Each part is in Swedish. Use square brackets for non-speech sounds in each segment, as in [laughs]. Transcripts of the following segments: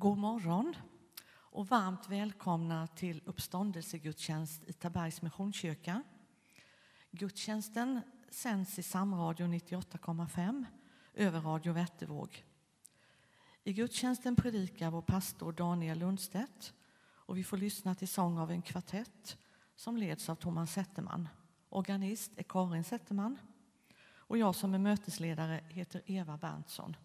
God morgon och varmt välkomna till uppståndelsegudstjänst i Tabergs Missionskyrka. Gudstjänsten sänds i Samradio 98,5 över Radio Vättervåg. I gudstjänsten predikar vår pastor Daniel Lundstedt och vi får lyssna till sång av en kvartett som leds av Thomas Zetterman. Organist är Karin Zetterman och jag som är mötesledare heter Eva Berntsson.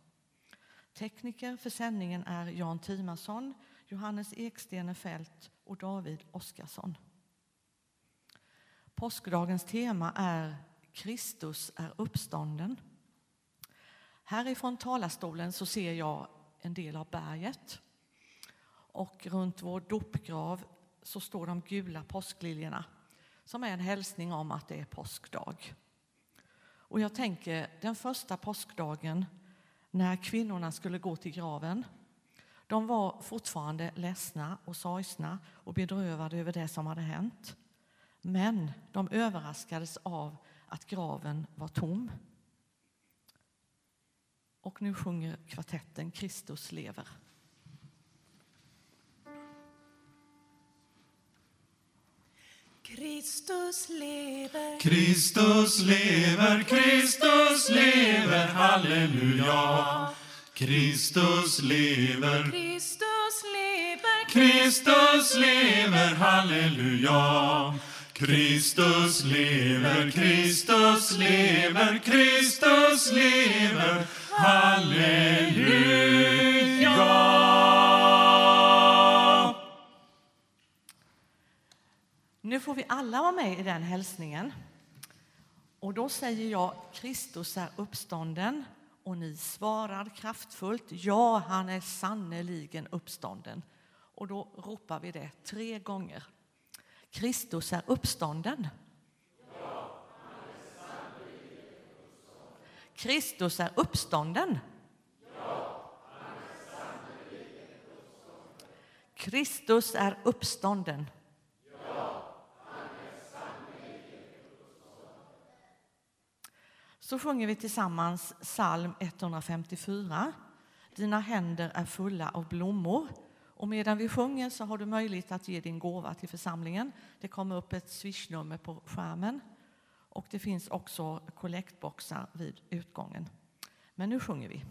Tekniker för sändningen är Jan Timasson, Johannes Ekstenefelt och David Oskarsson. Påskdagens tema är Kristus är uppstånden. Härifrån talarstolen så ser jag en del av berget. Och runt vår dopgrav så står de gula påskliljorna som är en hälsning om att det är påskdag. Och jag tänker den första påskdagen när kvinnorna skulle gå till graven. De var fortfarande ledsna och sorgsna och bedrövade över det som hade hänt. Men de överraskades av att graven var tom. Och nu sjunger kvartetten Kristus lever. Kristus lever, Kristus lever, Kristus lever, halleluja. Kristus lever, Kristus lever, Kristus lever, halleluja. Kristus lever, Kristus lever, Kristus lever, halleluja. Nu får vi alla vara med i den hälsningen. Och då säger jag Kristus är uppstånden och ni svarar kraftfullt ja, han är sannerligen uppstånden. Och då ropar vi det tre gånger. Kristus är uppstånden. Kristus är uppstånden. Kristus är uppstånden. Så sjunger vi tillsammans psalm 154. Dina händer är fulla av blommor. Och medan vi sjunger så har du möjlighet att ge din gåva till församlingen. Det kommer upp ett swishnummer på skärmen. Och det finns också kollektboxar vid utgången. Men nu sjunger vi.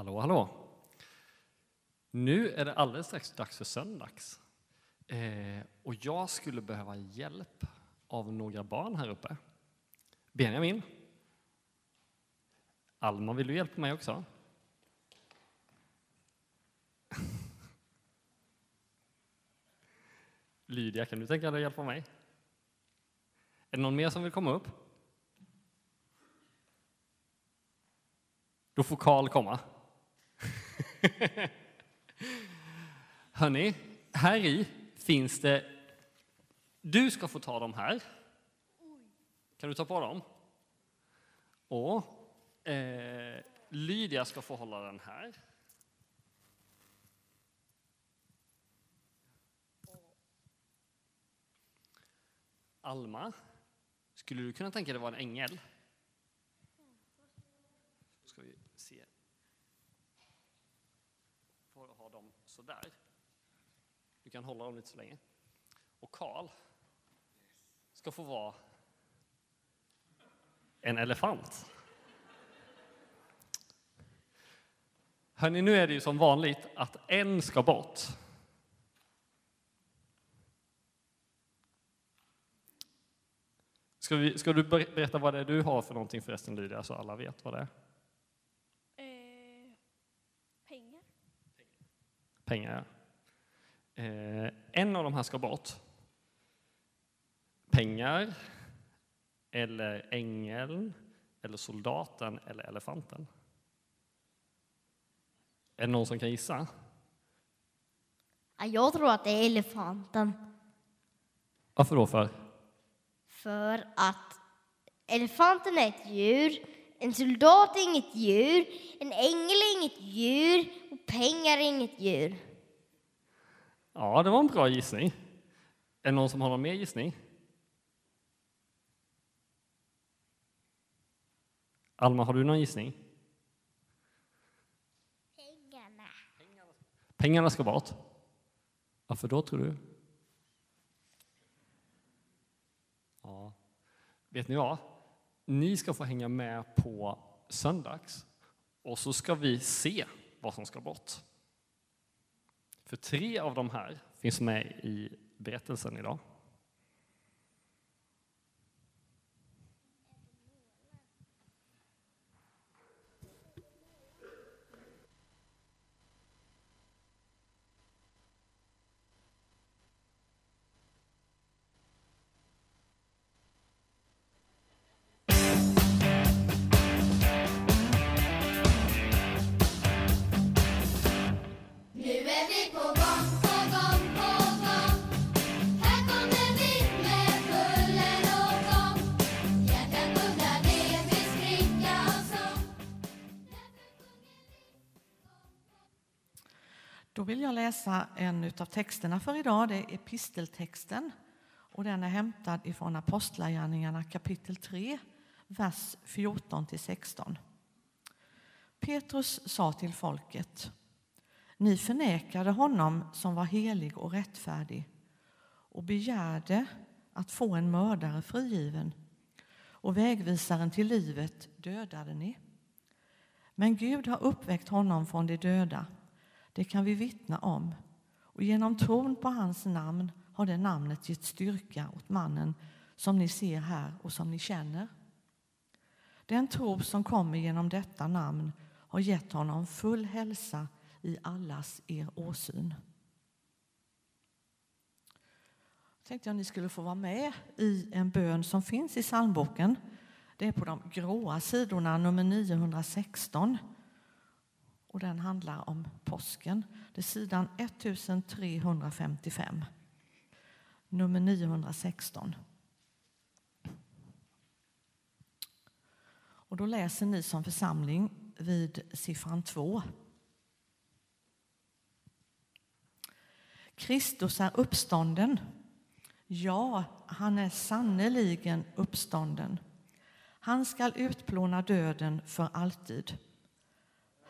Hallå, hallå. Nu är det alldeles strax dags för söndags. Eh, och jag skulle behöva hjälp av några barn här uppe. Benjamin. Alma, vill du hjälpa mig också? [laughs] Lydia, kan du tänka dig att hjälpa mig? Är det någon mer som vill komma upp? Då får Karl komma. [laughs] Hörni, här i finns det... Du ska få ta dem här. Kan du ta på dem? Och eh, Lydia ska få hålla den här. Alma, skulle du kunna tänka dig vara en ängel? Ska vi se. Får ha dem sådär. Du kan hålla dem lite så länge. Och Karl ska få vara en elefant. Hörni, nu är det ju som vanligt att en ska bort. Ska, vi, ska du berätta vad det är du har för någonting förresten Lydia, så alla vet vad det är? Eh, pengar. Pengar. Eh, en av de här ska bort. Pengar, eller ängeln, eller soldaten, eller elefanten. Är det någon som kan gissa? Ja, Jag tror att det är elefanten. Varför då för? För att elefanten är ett djur, en soldat är inget djur, en ängel är inget djur och pengar är inget djur. Ja, det var en bra gissning. Är det någon som har någon mer gissning? Alma, har du någon gissning? Pengarna. Pengarna ska bort. Varför då, tror du? Ja. Vet ni vad? Ni ska få hänga med på söndags och så ska vi se vad som ska bort. För tre av de här finns med i berättelsen idag. Jag läsa en av texterna för idag. Det är episteltexten. Och den är hämtad ifrån Apostlagärningarna kapitel 3, vers 14 till 16. Petrus sa till folket Ni förnekade honom som var helig och rättfärdig och begärde att få en mördare frigiven och vägvisaren till livet dödade ni. Men Gud har uppväckt honom från de döda. Det kan vi vittna om. Och genom tron på hans namn har det namnet gett styrka åt mannen som ni ser här och som ni känner. Den tro som kommer genom detta namn har gett honom full hälsa i allas er åsyn. tänkte jag ni skulle få vara med i en bön som finns i psalmboken. Det är på de gråa sidorna, nummer 916. Och den handlar om påsken. Det är sidan 1355. Nummer 916. Och då läser ni som församling vid siffran 2. Kristus är uppstånden. Ja, han är sannerligen uppstånden. Han skall utplåna döden för alltid.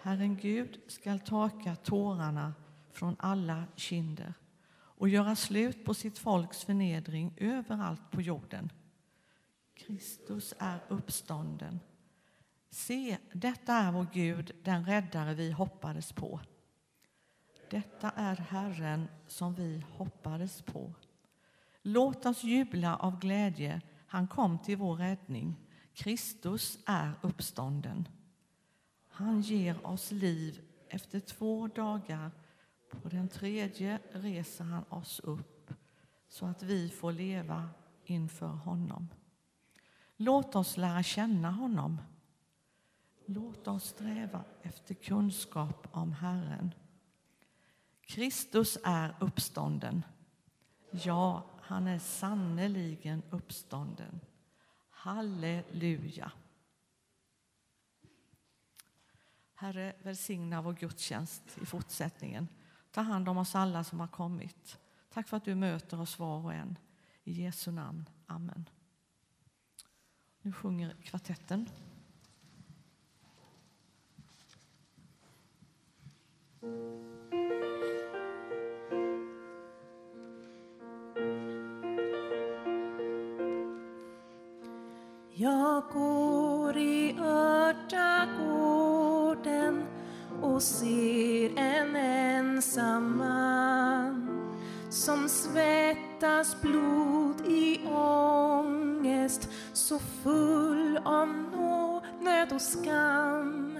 Herren Gud skall torka tårarna från alla kinder och göra slut på sitt folks förnedring överallt på jorden. Kristus är uppstånden. Se, detta är vår Gud, den räddare vi hoppades på. Detta är Herren som vi hoppades på. Låt oss jubla av glädje, han kom till vår räddning. Kristus är uppstånden. Han ger oss liv efter två dagar. På den tredje reser han oss upp så att vi får leva inför honom. Låt oss lära känna honom. Låt oss sträva efter kunskap om Herren. Kristus är uppstånden. Ja, han är sannerligen uppstånden. Halleluja. Herre, välsigna vår gudstjänst i fortsättningen. Ta hand om oss alla som har kommit. Tack för att du möter oss var och en. I Jesu namn. Amen. Nu sjunger kvartetten. Jag går i örtagård den och ser en ensam man som svettas blod i ångest så full av nåd, nöd och skam.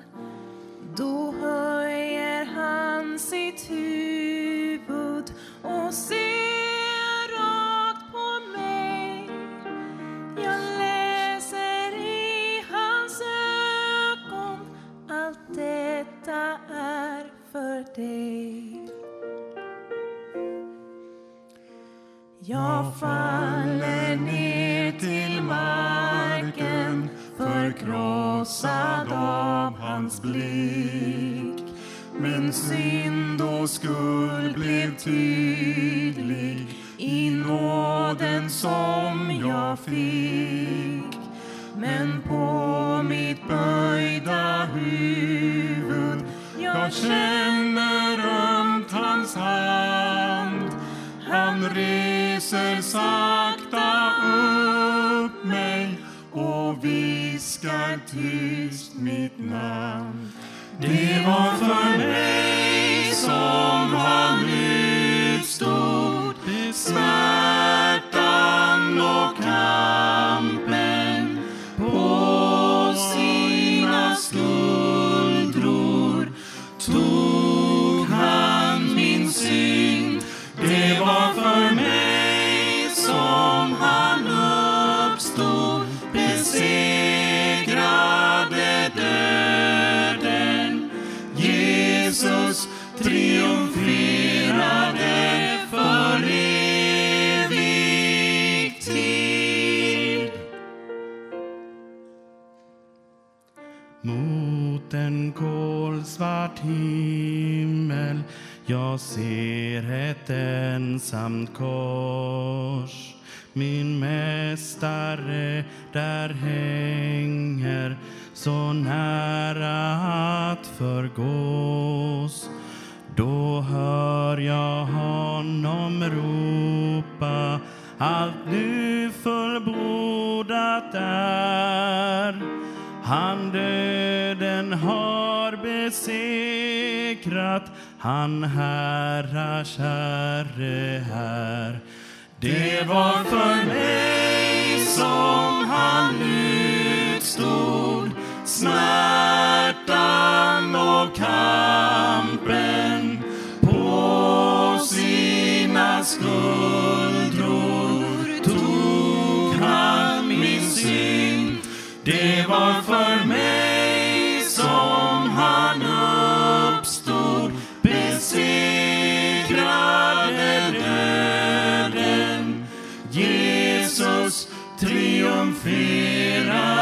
Då höjer han sitt huvud och ser Jag faller ner till marken förkrossad av hans blick. Min synd och skuld blev till Det var för himmel. Jag ser ett ensamt kors. Min mästare där hänger så nära att förgås. Då hör jag honom ropa allt nu fullbordat är. Han döden har besegrat, han herrars herre här. Det var för mig som han utstod smärtan och kampen på sina skuldror tog han min synd. Det var för mig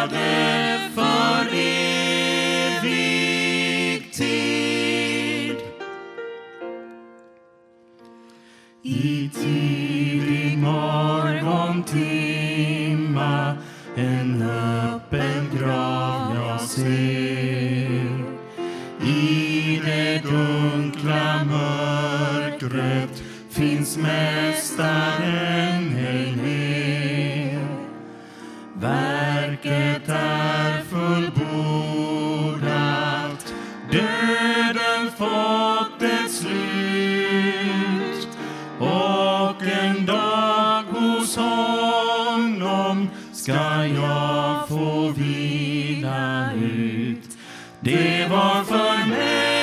triumferade för evig tid. I tidig morgontimma en öppen grav jag ser. I det dunkla mörkret finns Mästaren ej mer verket är fullbordat. Döden fått ett slut och en dag hos honom ska jag få vila ut. Det var för mig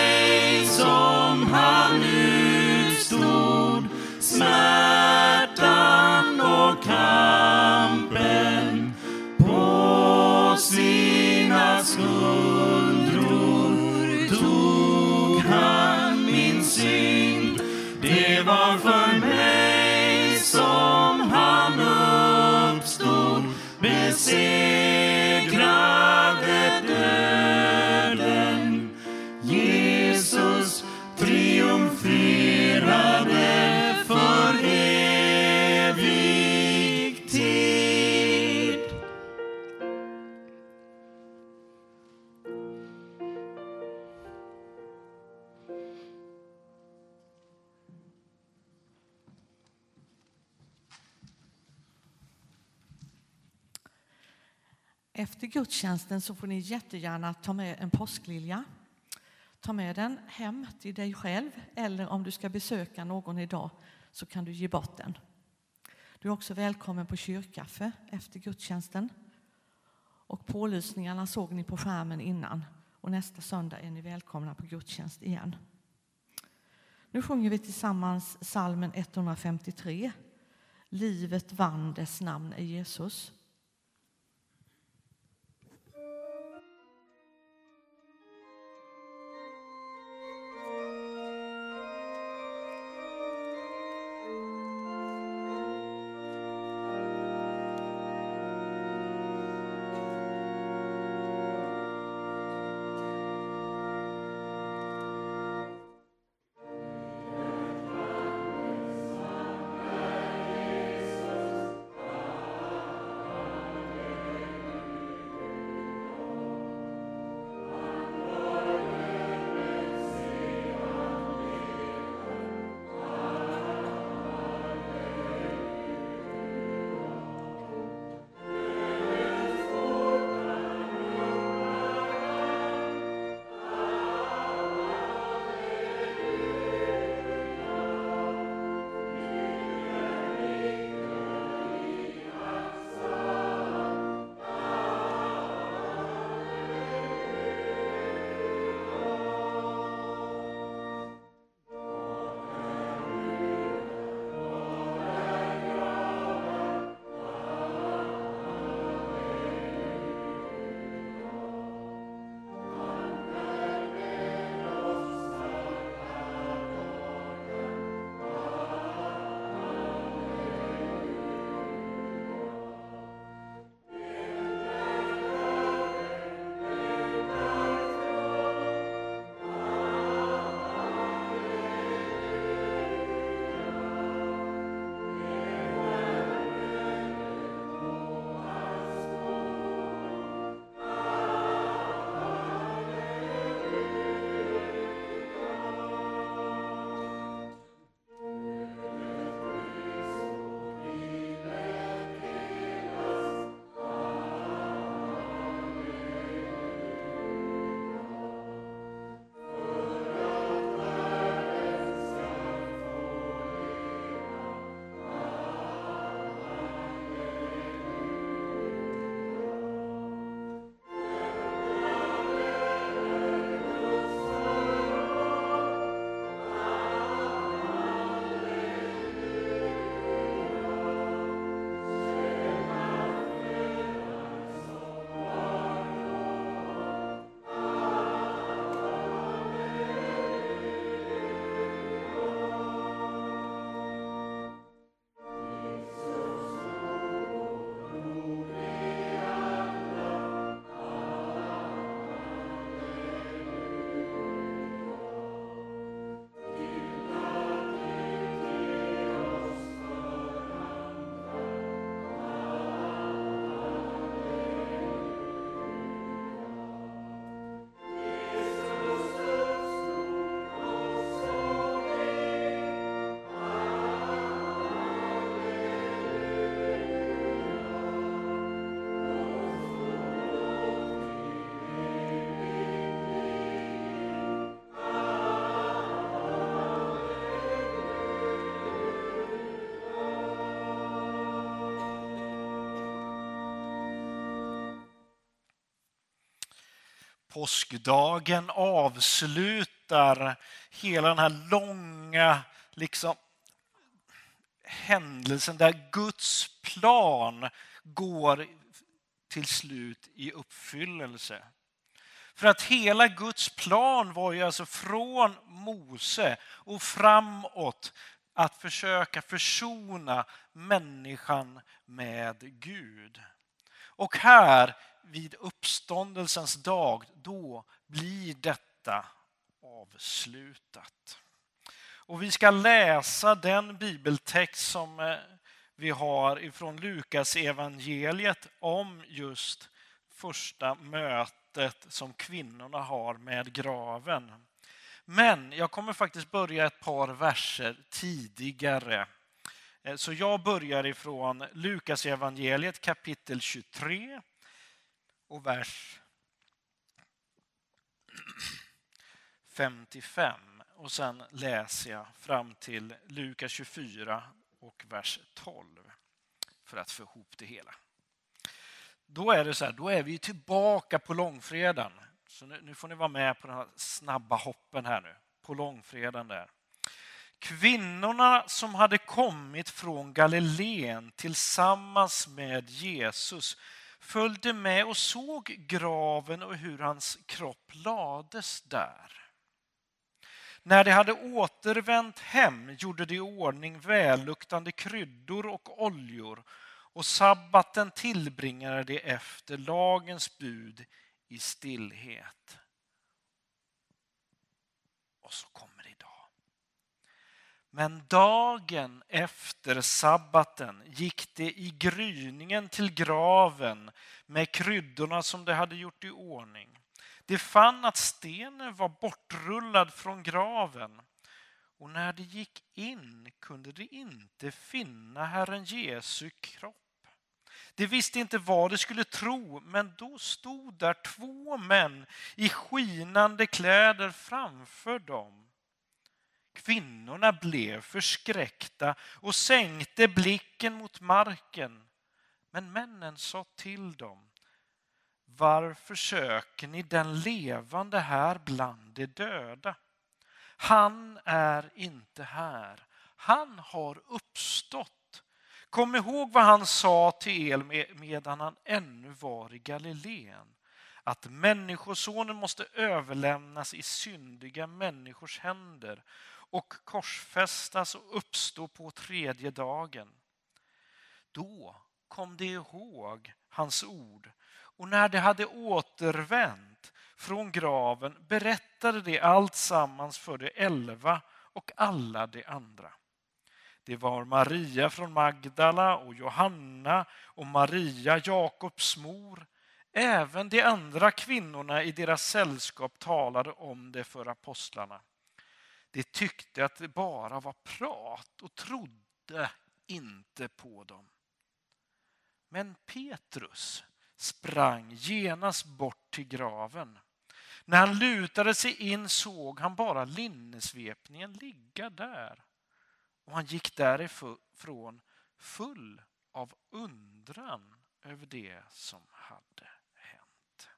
Efter gudstjänsten så får ni jättegärna ta med en påsklilja. Ta med den hem till dig själv eller om du ska besöka någon idag så kan du ge bort den. Du är också välkommen på kyrkkaffe efter gudstjänsten. Och pålysningarna såg ni på skärmen innan och nästa söndag är ni välkomna på gudstjänst igen. Nu sjunger vi tillsammans salmen 153. Livet vann, dess namn är Jesus. Påskdagen avslutar hela den här långa liksom, händelsen där Guds plan går till slut i uppfyllelse. För att hela Guds plan var ju alltså från Mose och framåt att försöka försona människan med Gud. Och här vid uppståndelsens dag, då blir detta avslutat. Och vi ska läsa den bibeltext som eh, vi har ifrån Lukas evangeliet om just första mötet som kvinnorna har med graven. Men jag kommer faktiskt börja ett par verser tidigare. Eh, så jag börjar ifrån Lukas evangeliet kapitel 23 och vers 55. Och sen läser jag fram till Lukas 24 och vers 12 för att få ihop det hela. Då är det så här, då är vi tillbaka på långfredagen. Så nu, nu får ni vara med på den här snabba hoppen här nu, på långfredagen där. Kvinnorna som hade kommit från Galileen tillsammans med Jesus följde med och såg graven och hur hans kropp lades där. När de hade återvänt hem gjorde de i ordning välluktande kryddor och oljor och sabbaten tillbringade de efter lagens bud i stillhet. Och så kom. Men dagen efter sabbaten gick de i gryningen till graven med kryddorna som de hade gjort i ordning. De fann att stenen var bortrullad från graven och när de gick in kunde de inte finna Herren Jesu kropp. De visste inte vad de skulle tro, men då stod där två män i skinande kläder framför dem. Kvinnorna blev förskräckta och sänkte blicken mot marken. Men männen sa till dem, varför söker ni den levande här bland de döda? Han är inte här. Han har uppstått. Kom ihåg vad han sa till er medan han ännu var i Galileen. Att Människosonen måste överlämnas i syndiga människors händer och korsfästas och uppstå på tredje dagen. Då kom de ihåg hans ord och när de hade återvänt från graven berättade de allt sammans för de elva och alla de andra. Det var Maria från Magdala och Johanna och Maria, Jakobs mor. Även de andra kvinnorna i deras sällskap talade om det för apostlarna. De tyckte att det bara var prat och trodde inte på dem. Men Petrus sprang genast bort till graven. När han lutade sig in såg han bara linnesvepningen ligga där. Och han gick därifrån full av undran över det som hade hänt.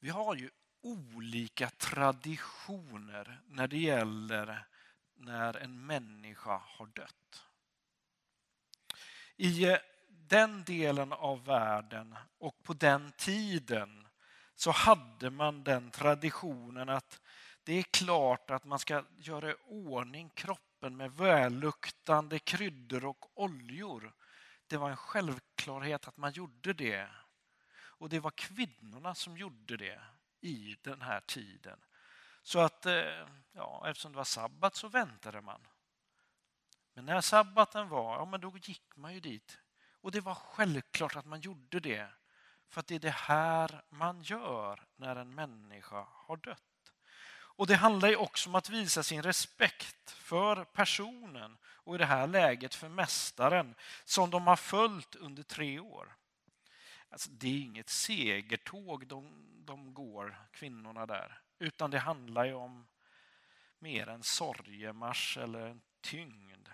Vi har ju olika traditioner när det gäller när en människa har dött. I eh, den delen av världen och på den tiden så hade man den traditionen att det är klart att man ska göra i ordning kroppen med välluktande kryddor och oljor. Det var en självklarhet att man gjorde det. Och det var kvinnorna som gjorde det i den här tiden. Så att, eh, ja, eftersom det var sabbat så väntade man. Men när sabbaten var, ja men då gick man ju dit. Och det var självklart att man gjorde det. För att det är det här man gör när en människa har dött. Och det handlar ju också om att visa sin respekt för personen och i det här läget för mästaren som de har följt under tre år. Alltså, det är inget segertåg de, de går, kvinnorna där, utan det handlar ju om mer en sorgemarsch eller en tyngd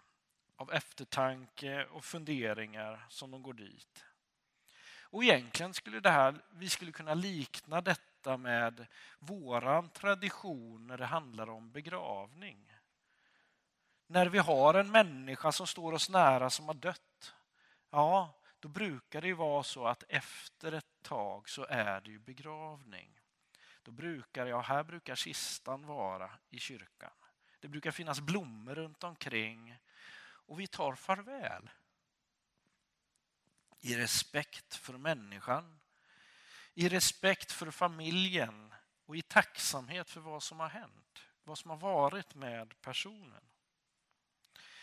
av eftertanke och funderingar som de går dit. Och egentligen skulle det här, vi skulle kunna likna detta med våran tradition när det handlar om begravning. När vi har en människa som står oss nära som har dött, ja, då brukar det ju vara så att efter ett tag så är det ju begravning. Då brukar, ja, här brukar kistan vara i kyrkan. Det brukar finnas blommor runt omkring och vi tar farväl. I respekt för människan, i respekt för familjen och i tacksamhet för vad som har hänt, vad som har varit med personen.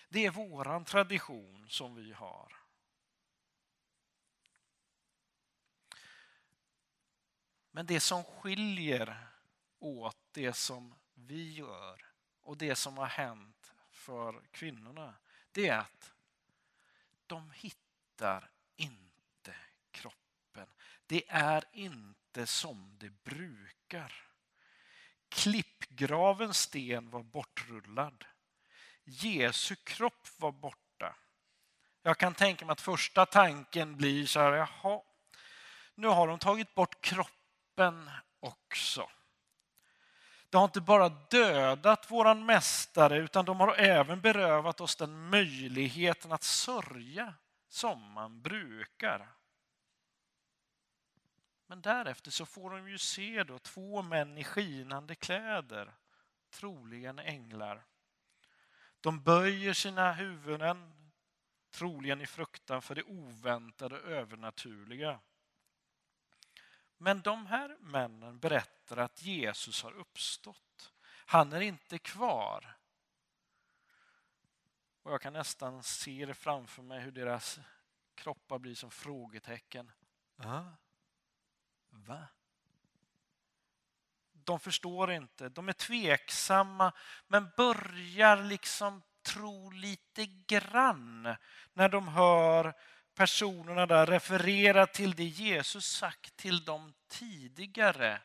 Det är våran tradition som vi har. Men det som skiljer åt det som vi gör och det som har hänt för kvinnorna, det är att de hittar inte kroppen. Det är inte som det brukar. Klippgravens sten var bortrullad. Jesu kropp var borta. Jag kan tänka mig att första tanken blir så här, jaha, nu har de tagit bort kroppen också. De har inte bara dödat våran mästare utan de har även berövat oss den möjligheten att sörja som man brukar. Men därefter så får de ju se då två män i skinande kläder, troligen änglar. De böjer sina huvuden, troligen i fruktan för det oväntade och övernaturliga. Men de här männen berättar att Jesus har uppstått. Han är inte kvar. Och jag kan nästan se det framför mig hur deras kroppar blir som frågetecken. Va? Va? De förstår inte, de är tveksamma men börjar liksom tro lite grann när de hör personerna där refererar till det Jesus sagt till dem tidigare.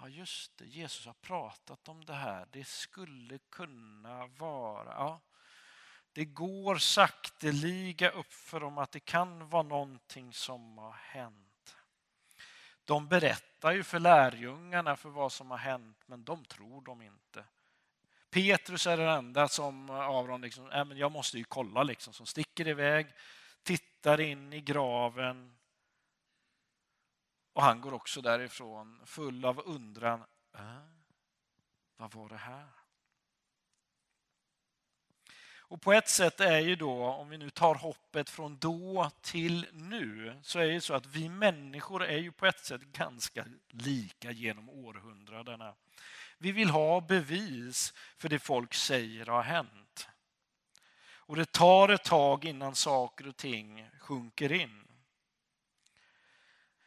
Ja, just det, Jesus har pratat om det här. Det skulle kunna vara... Ja, det går sakteliga upp för dem att det kan vara någonting som har hänt. De berättar ju för lärjungarna för vad som har hänt, men de tror dem inte. Petrus är den enda som av dem liksom, äh, men jag måste ju kolla, liksom, som sticker iväg, tittar in i graven och han går också därifrån full av undran. Äh, vad var det här? Och på ett sätt är ju då, om vi nu tar hoppet från då till nu, så är det så att vi människor är ju på ett sätt ganska lika genom århundradena. Vi vill ha bevis för det folk säger har hänt. Och det tar ett tag innan saker och ting sjunker in.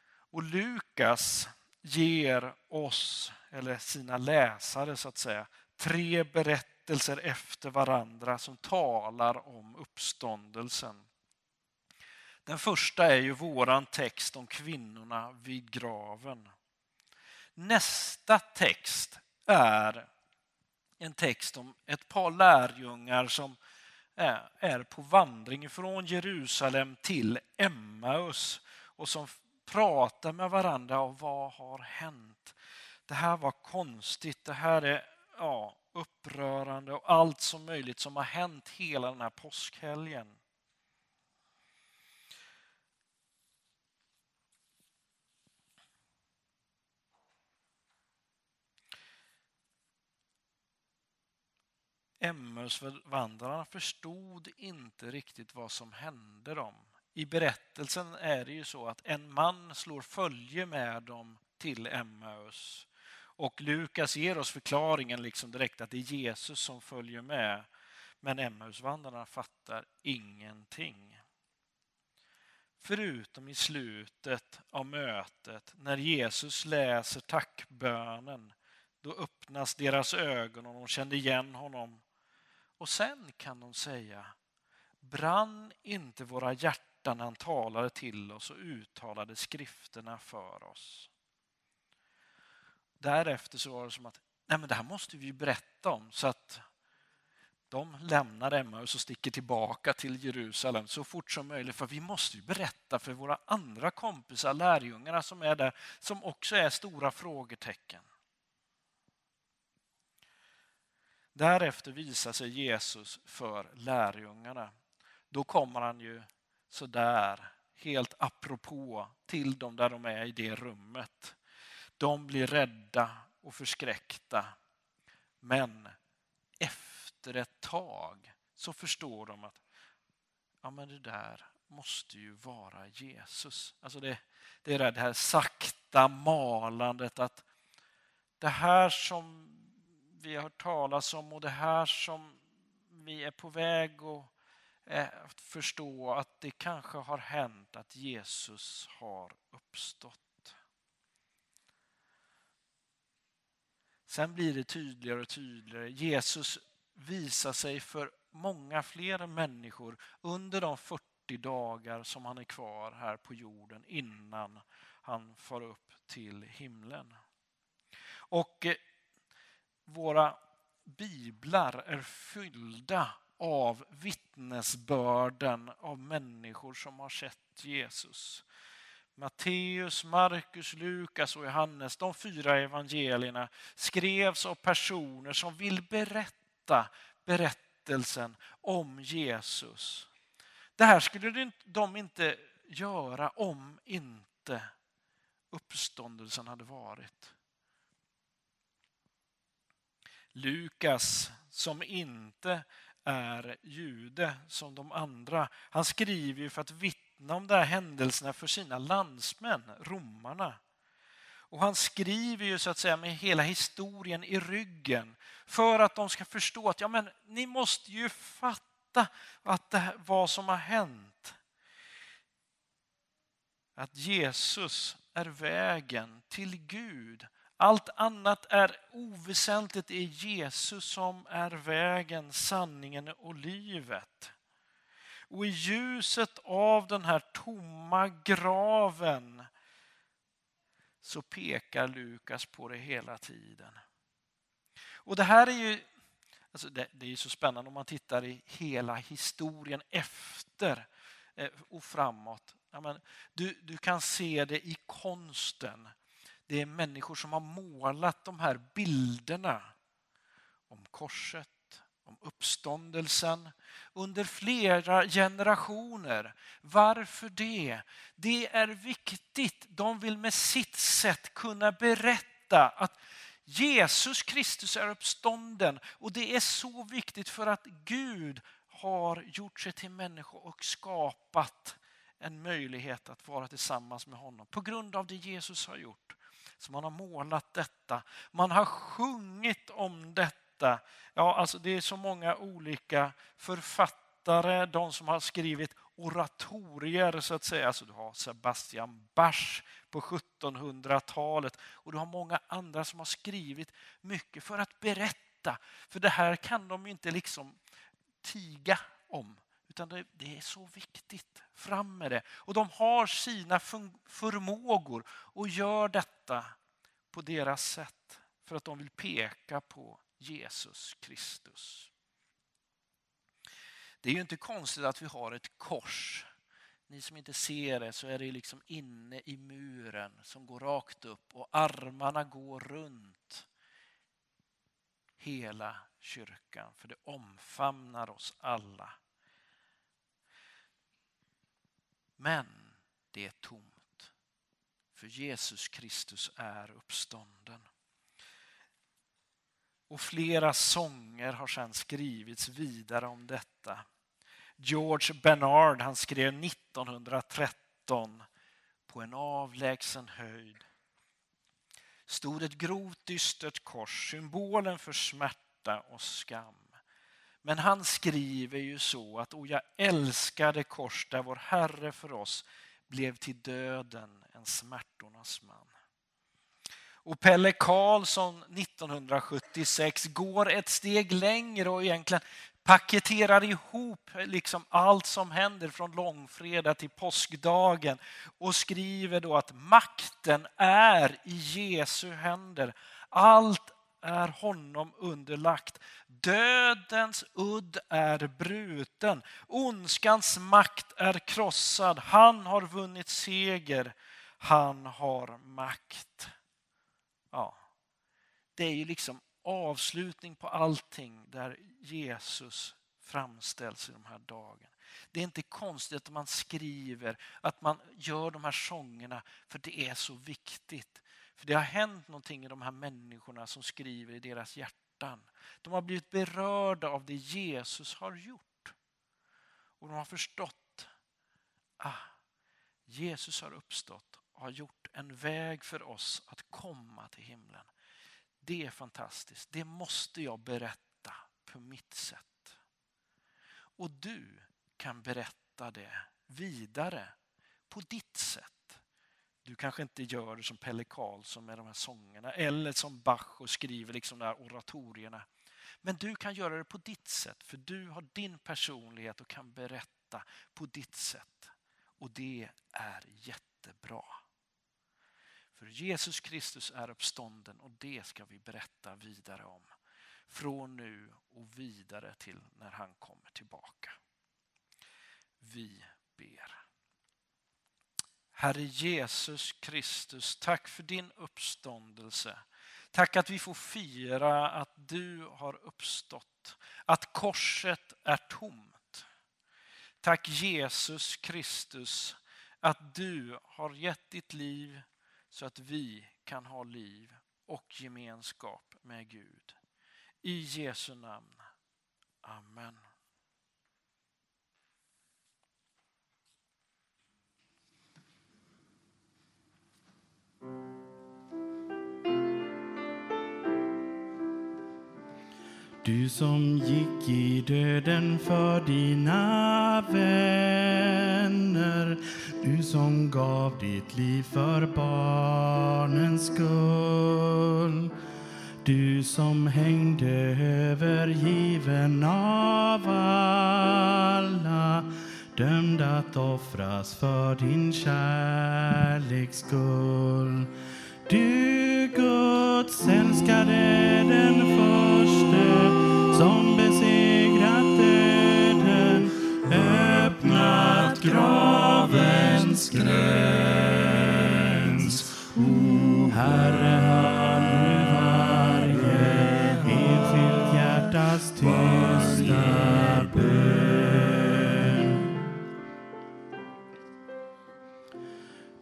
Och Lukas ger oss, eller sina läsare så att säga, tre berättelser efter varandra som talar om uppståndelsen. Den första är ju våran text om kvinnorna vid graven. Nästa text är en text om ett par lärjungar som är på vandring från Jerusalem till Emmaus och som pratar med varandra om vad har hänt. Det här var konstigt, det här är ja, upprörande och allt som möjligt som har hänt hela den här påskhelgen. Emmausvandrarna förstod inte riktigt vad som hände dem. I berättelsen är det ju så att en man slår följe med dem till Emmaus. Och Lukas ger oss förklaringen liksom direkt att det är Jesus som följer med. Men Emmausvandrarna fattar ingenting. Förutom i slutet av mötet när Jesus läser tackbönen. Då öppnas deras ögon och de kände igen honom och sen kan de säga, brann inte våra hjärtan när han talade till oss och uttalade skrifterna för oss. Därefter så var det som att, nej men det här måste vi berätta om så att de lämnar Emmaus och sticker tillbaka till Jerusalem så fort som möjligt. För vi måste ju berätta för våra andra kompisar, lärjungarna som är där, som också är stora frågetecken. Därefter visar sig Jesus för lärjungarna. Då kommer han ju sådär, helt apropå till dem där de är i det rummet. De blir rädda och förskräckta. Men efter ett tag så förstår de att ja, men det där måste ju vara Jesus. Alltså det, det är det här sakta malandet att det här som vi har hört talas om och det här som vi är på väg eh, att förstå att det kanske har hänt att Jesus har uppstått. Sen blir det tydligare och tydligare. Jesus visar sig för många fler människor under de 40 dagar som han är kvar här på jorden innan han far upp till himlen. Och eh, våra biblar är fyllda av vittnesbörden av människor som har sett Jesus. Matteus, Markus, Lukas och Johannes, de fyra evangelierna skrevs av personer som vill berätta berättelsen om Jesus. Det här skulle de inte göra om inte uppståndelsen hade varit. Lukas, som inte är jude som de andra, han skriver ju för att vittna om de här händelserna för sina landsmän, romarna. Och han skriver ju så att säga med hela historien i ryggen för att de ska förstå att ja, men, ni måste ju fatta att det här, vad som har hänt. Att Jesus är vägen till Gud. Allt annat är oväsentligt. Det är Jesus som är vägen, sanningen och livet. Och i ljuset av den här tomma graven så pekar Lukas på det hela tiden. Och det här är ju alltså det, det är så spännande om man tittar i hela historien efter eh, och framåt. Ja, men du, du kan se det i konsten. Det är människor som har målat de här bilderna om korset, om uppståndelsen under flera generationer. Varför det? Det är viktigt. De vill med sitt sätt kunna berätta att Jesus Kristus är uppstånden och det är så viktigt för att Gud har gjort sig till människa och skapat en möjlighet att vara tillsammans med honom på grund av det Jesus har gjort. Så man har målat detta, man har sjungit om detta. Ja, alltså det är så många olika författare, de som har skrivit oratorier så att säga. Alltså du har Sebastian Bach på 1700-talet och du har många andra som har skrivit mycket för att berätta. För det här kan de inte liksom tiga om. Utan det, det, är så viktigt. Fram med det. Och de har sina förmågor och gör detta på deras sätt. För att de vill peka på Jesus Kristus. Det är ju inte konstigt att vi har ett kors. Ni som inte ser det så är det liksom inne i muren som går rakt upp och armarna går runt hela kyrkan. För det omfamnar oss alla. Men det är tomt. För Jesus Kristus är uppstånden. Och flera sånger har sedan skrivits vidare om detta. George Bernard han skrev 1913 på en avlägsen höjd stod ett grovt dystert kors, symbolen för smärta och skam. Men han skriver ju så att o jag älskar det kors där vår Herre för oss blev till döden en smärtornas man. Och Pelle Karlsson 1976 går ett steg längre och egentligen paketerar ihop liksom allt som händer från långfredag till påskdagen och skriver då att makten är i Jesu händer. Allt är honom underlagt. Dödens udd är bruten. Ondskans makt är krossad. Han har vunnit seger. Han har makt. Ja, det är ju liksom avslutning på allting där Jesus framställs i de här dagarna. Det är inte konstigt att man skriver, att man gör de här sångerna, för det är så viktigt. För det har hänt någonting i de här människorna som skriver i deras hjärtan. De har blivit berörda av det Jesus har gjort. Och de har förstått, ah, Jesus har uppstått och har gjort en väg för oss att komma till himlen. Det är fantastiskt. Det måste jag berätta på mitt sätt. Och du kan berätta det vidare på ditt sätt. Du kanske inte gör det som Pelle Karlsson med de här sångerna eller som Bach och skriver liksom de här oratorierna. Men du kan göra det på ditt sätt för du har din personlighet och kan berätta på ditt sätt. Och det är jättebra. För Jesus Kristus är uppstånden och det ska vi berätta vidare om. Från nu och vidare till när han kommer tillbaka. Vi ber. Herre Jesus Kristus, tack för din uppståndelse. Tack att vi får fira att du har uppstått, att korset är tomt. Tack Jesus Kristus att du har gett ditt liv så att vi kan ha liv och gemenskap med Gud. I Jesu namn. Amen. Du som gick i döden för dina vänner. Du som gav ditt liv för barnens skull. Du som hängde övergiven av alla. Dömd att offras för din kärleks skull du Guds älskade den förste som besegrat döden öppnat gravens gräns. O Herre,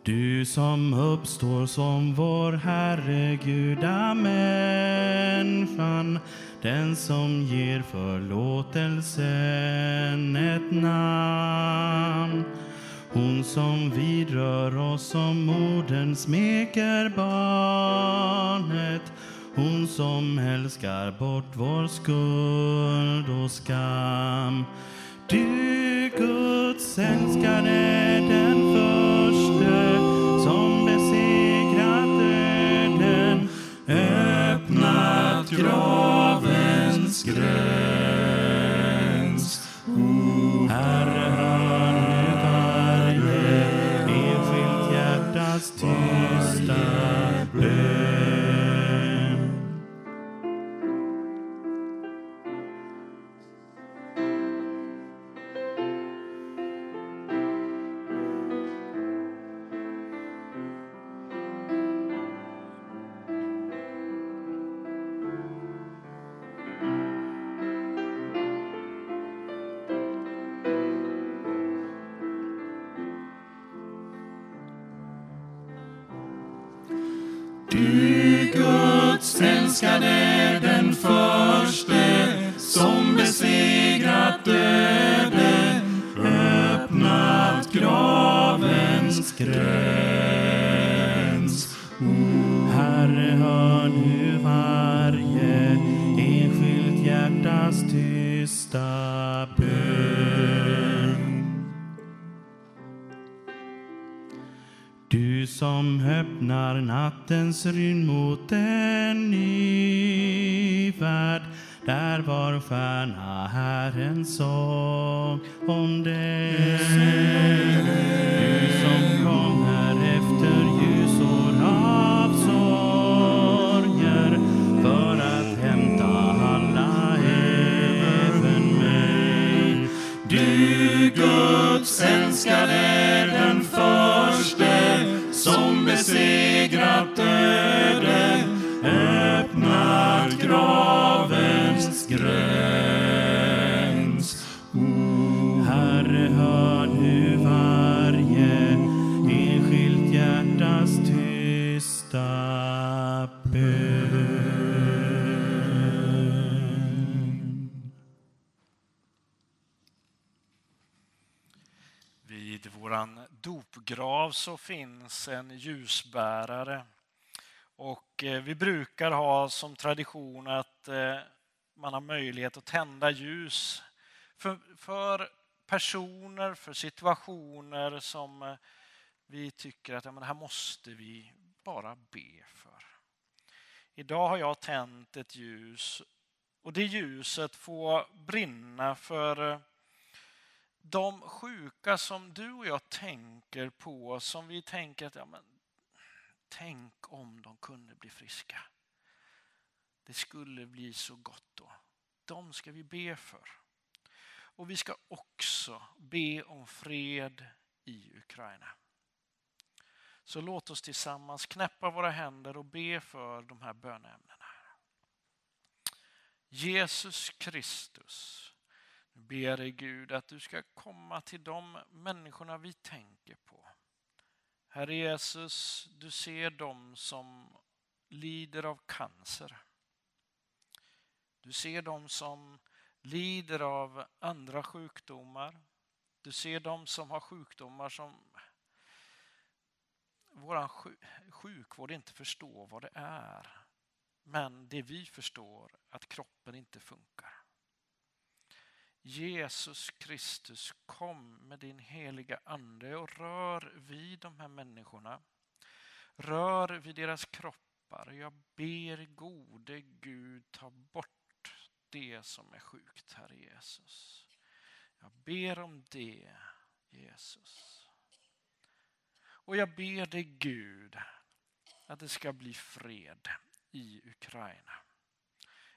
Du som uppstår som vår Herre gudamänniskan den som ger förlåtelsen ett namn. Hon som vidrör oss som modern smeker barnet. Hon som älskar bort vår skuld och skam. Du Guds älskade den för gravens gräns. Herre, hör nu varje enskilt hjärtas tysta bön. Du som öppnar nattens rymd mot en ny värld där var stjärna Herrens sång om dig. är den förste som besegrat döden, öppnat graven. Våran dopgrav så finns en ljusbärare. Och eh, vi brukar ha som tradition att eh, man har möjlighet att tända ljus för, för personer, för situationer som eh, vi tycker att ja, men det här måste vi bara be för. Idag har jag tänt ett ljus och det ljuset får brinna för de sjuka som du och jag tänker på, som vi tänker att ja, men, tänk om de kunde bli friska. Det skulle bli så gott då. De ska vi be för. Och vi ska också be om fred i Ukraina. Så låt oss tillsammans knäppa våra händer och be för de här böneämnena. Jesus Kristus, ber dig Gud att du ska komma till de människorna vi tänker på. Herre Jesus, du ser dem som lider av cancer. Du ser dem som lider av andra sjukdomar. Du ser dem som har sjukdomar som vår sjukvård inte förstår vad det är. Men det vi förstår, att kroppen inte funkar. Jesus Kristus, kom med din heliga Ande och rör vid de här människorna. Rör vid deras kroppar. Jag ber gode Gud, ta bort det som är sjukt, Herre Jesus. Jag ber om det, Jesus. Och jag ber dig Gud att det ska bli fred i Ukraina.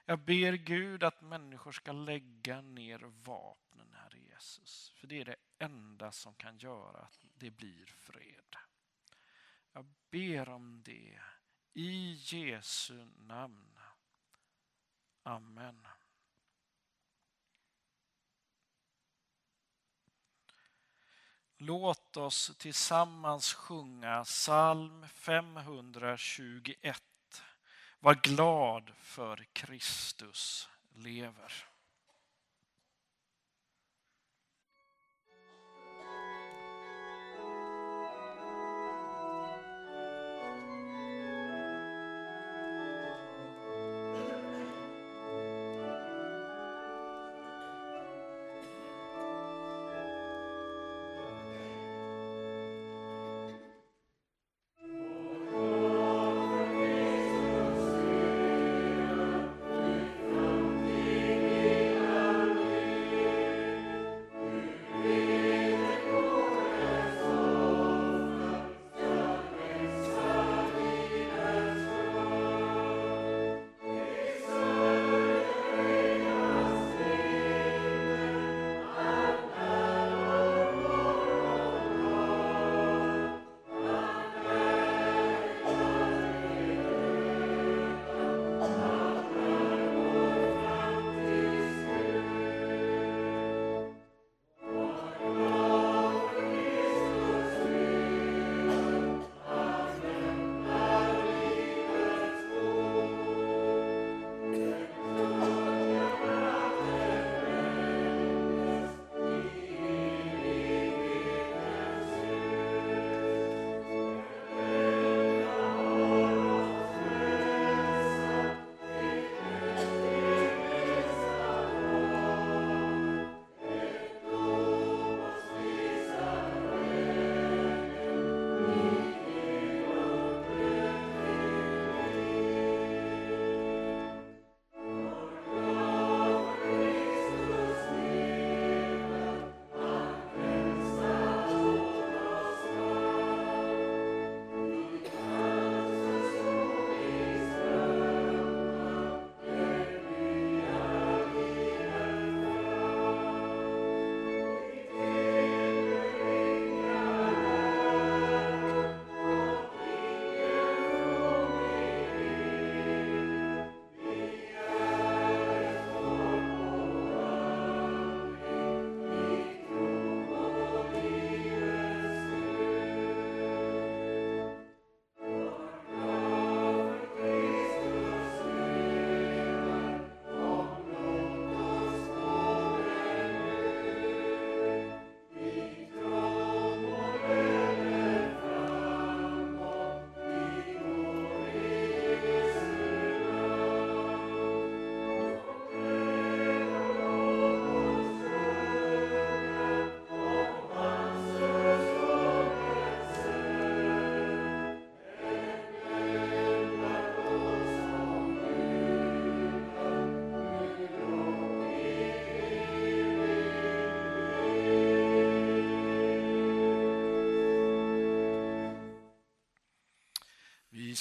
Jag ber Gud att människor ska lägga ner vapnen, Herre Jesus. För det är det enda som kan göra att det blir fred. Jag ber om det i Jesu namn. Amen. Låt oss tillsammans sjunga psalm 521. Var glad för Kristus lever.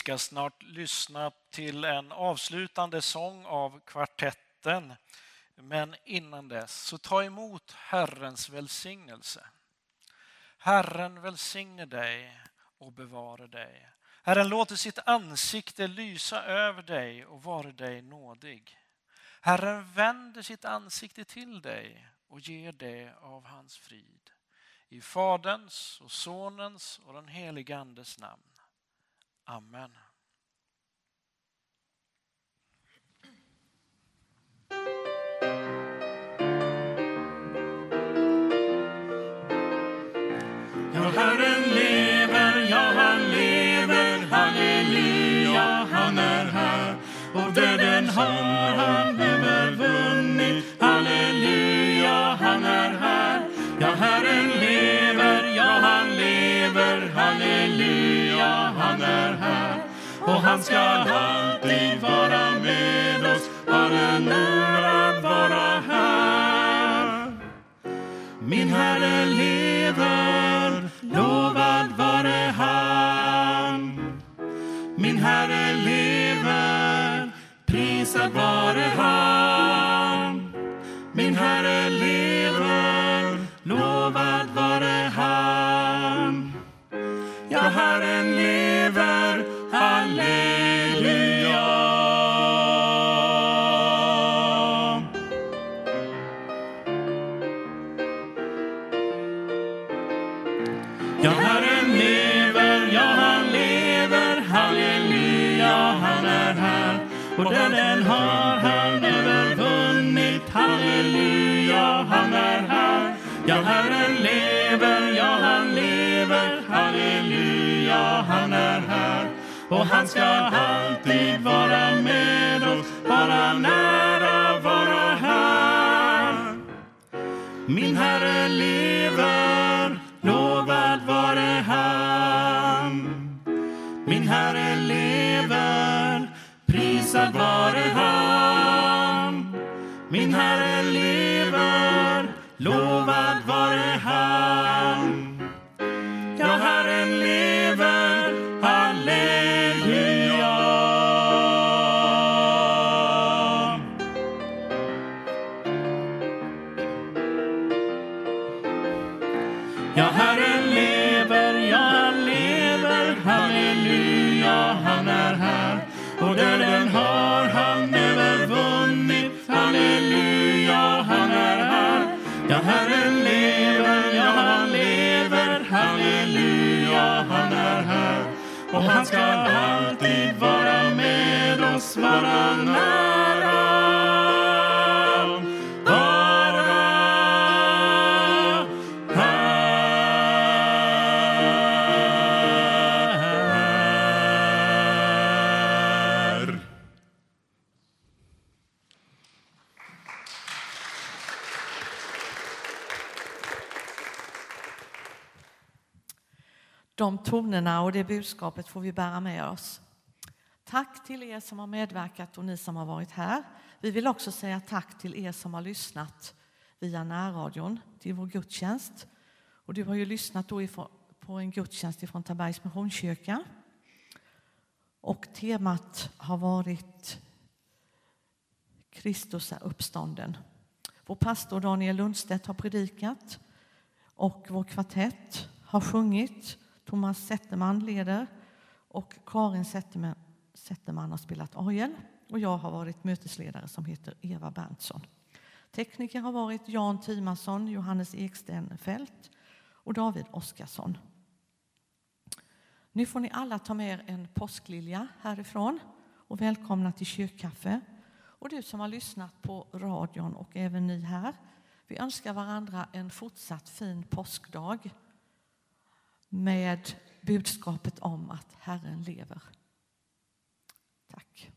Ska snart lyssna till en avslutande sång av kvartetten. Men innan dess, så ta emot Herrens välsignelse. Herren välsigne dig och bevare dig. Herren låter sitt ansikte lysa över dig och vare dig nådig. Herren vänder sitt ansikte till dig och ger dig av hans frid. I Faderns och Sonens och den helige Andes namn. Amen. Ja, Herren lever, ja, han lever, halleluja, han är här. Och döden har han Och han ska alltid vara med oss, han är att vara här. Min Herre lever, lovad vare han. Min Herre lever, prisad vare han. Min Herre lever, lovad vare han. Ja, Herren lever, halleluja. Och han ska alltid vara med oss, vara nära, vara här. Min Herre lever, lovad vare han. Min Herre lever, prisad vare han. Min Herre lever, lovad vare han. Ska alltid vara med oss, vara De tonerna och det budskapet får vi bära med oss. Tack till er som har medverkat och ni som har varit här. Vi vill också säga tack till er som har lyssnat via närradion till vår gudstjänst. Och du har ju lyssnat då på en gudstjänst ifrån Tabergs Missionskyrka. Och temat har varit Kristus är uppstånden. Vår pastor Daniel Lundstedt har predikat och vår kvartett har sjungit. Thomas Zetterman leder och Karin Zetterman, Zetterman har spelat orgel och jag har varit mötesledare som heter Eva Berntsson. Tekniker har varit Jan Timasson, Johannes Ekstenfält och David Oskarsson. Nu får ni alla ta med er en påsklilja härifrån och välkomna till kyrkkaffe. Och du som har lyssnat på radion och även ni här. Vi önskar varandra en fortsatt fin påskdag med budskapet om att Herren lever. Tack.